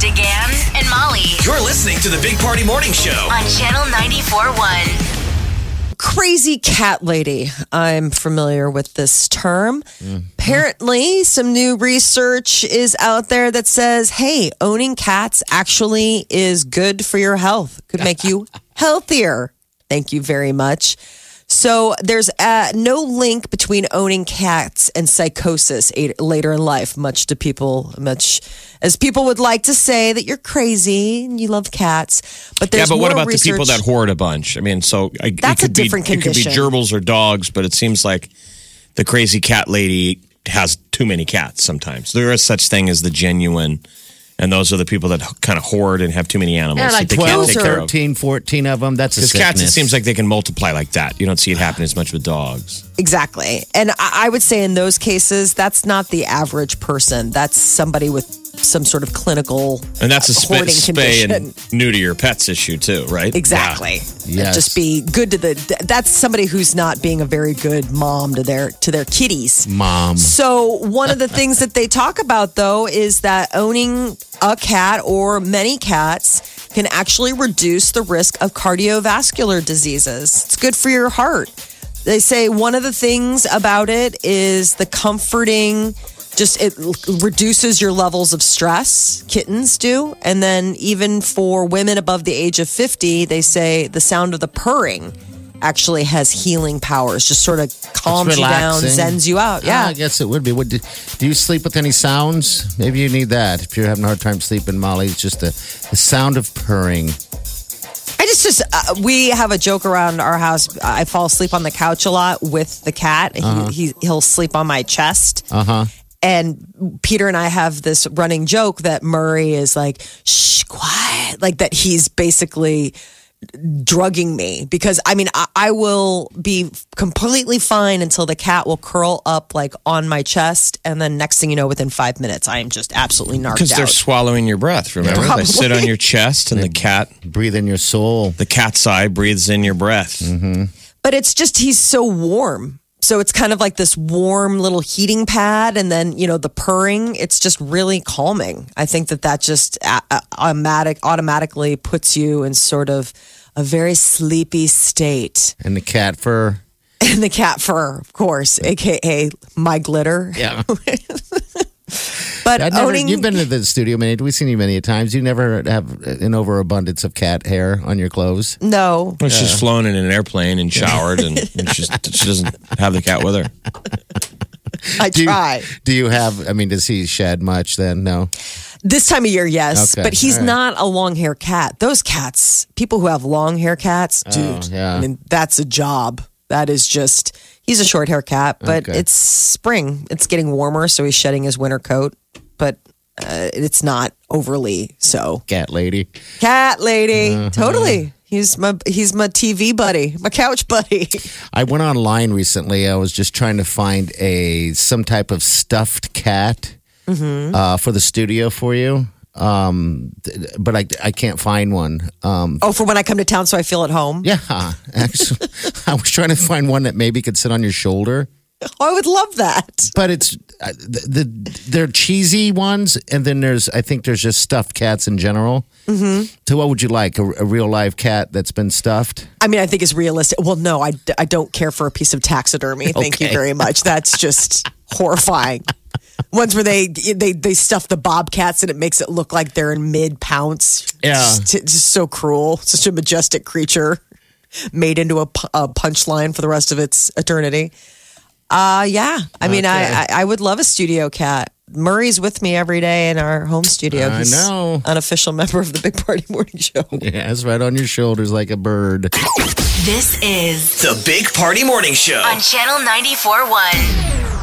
DeGan, and Molly You're listening to the Big Party Morning Show. on Channel 94.1. crazy cat lady. I'm familiar with this term. Mm-hmm. Apparently, some new research is out there that says, hey, owning cats actually is good for your health, could make you healthier. Thank you very much. So, there's uh, no link between owning cats and psychosis a- later in life, much to people, much as people would like to say that you're crazy and you love cats. But Yeah, there's but what about the people that hoard a bunch? I mean, so I, That's a different be- different It could be gerbils or dogs, but it seems like the crazy cat lady has too many cats sometimes. There is such thing as the genuine, and those are the people that kind of hoard and have too many animals Yeah, like that they can't 12, take care of. 13, 14 of them. That's a Because cats, it seems like they can multiply like that. You don't see it happen as much with dogs. Exactly. And I I would say in those cases, that's not the average person. That's somebody with some sort of clinical And that's a spa, hoarding spay condition. and neuter your pets issue too, right? Exactly. Yes. Just be good to the. That's somebody who's not being a very good mom to their to their kitties. Mom. So one of the things that they talk about though is that owning a cat or many cats can actually reduce the risk of cardiovascular diseases. It's good for your heart. They say one of the things about it is the comforting just it reduces your levels of stress kittens do and then even for women above the age of 50 they say the sound of the purring actually has healing powers just sort of calms you down zens you out Ah, yeah I guess it would be. Would, do you sleep with any sounds? Maybe you need that. If you're having a hard time sleeping, Molly, it's just the, the sound of purring. I just, just uh, we have a joke around our house. I fall asleep on the couch a lot with the cat. He, he he'll sleep on my chest. Uh huh. And Peter and I have this running joke that Murray is like, "Shh, quiet," like that. He's basically drugging me because I mean I, I will be completely fine until the cat will curl up like on my chest, and then next thing you know, within five minutes, I am just absolutely narked Because they're out. swallowing your breath. Remember, they sit on your chest, and the cat, Breathe in your soul. the cat's eye, breathes in your breath. Mm-hmm. but it's just he's so warm. So it's kind of like this warm little heating pad, and then you know the purring. It's just really calming. I think that that just a- a- automatic automatically puts you in sort of a very sleepy state. And the cat fur. And the cat fur, of course, aka my glitter. Yeah. But I've never, owning you've been to the studio many. We've seen you many times. You never have an overabundance of cat hair on your clothes. no, Well, she's flown in an airplane and showered, and, and she's, she doesn't have the cat with her. I Do you, try. do you have? I mean, does he shed much? Then no. This time of year, yes, Okay, but he's all right. not a long hair cat. Those cats, people who have long hair cats, oh, dude, Oh, yeah. I mean, that's a job. That is just, he's a short hair cat, but Okay. it's spring. It's getting warmer, so he's shedding his winter coat, but uh, it's not overly so. Cat lady. Cat lady, Mm-hmm. totally. He's my he's my TV buddy, my couch buddy. I went online recently. I was just trying to find a some type of stuffed cat Mm-hmm. uh, for the studio for you. Um, but I I can't find one. Um, Oh, for when I come to town, so I feel at home. yeah, actually, I was trying to find one that maybe could sit on your shoulder. Oh, I would love that. But it's uh, the, the they're cheesy ones, and then there's I think there's just stuffed cats in general. Mm-hmm. So what would you like? A, a real live cat that's been stuffed? I mean, I think it's realistic. Well, no, I, I don't care for a piece of taxidermy. Thank you very much. That's just horrifying. Ones where they they they stuff the bobcats and it makes it look like they're in mid pounce. Yeah. it's just, just so cruel. Such a majestic creature made into a, a punchline for the rest of its eternity. Uh yeah. I mean, I, I I would love a studio cat. Murray's with me every day in our home studio. I He's know. Unofficial member of the Big Party Morning Show. Yeah, it's right on your shoulders like a bird. This is The Big Party Morning Show. on Channel 94.1.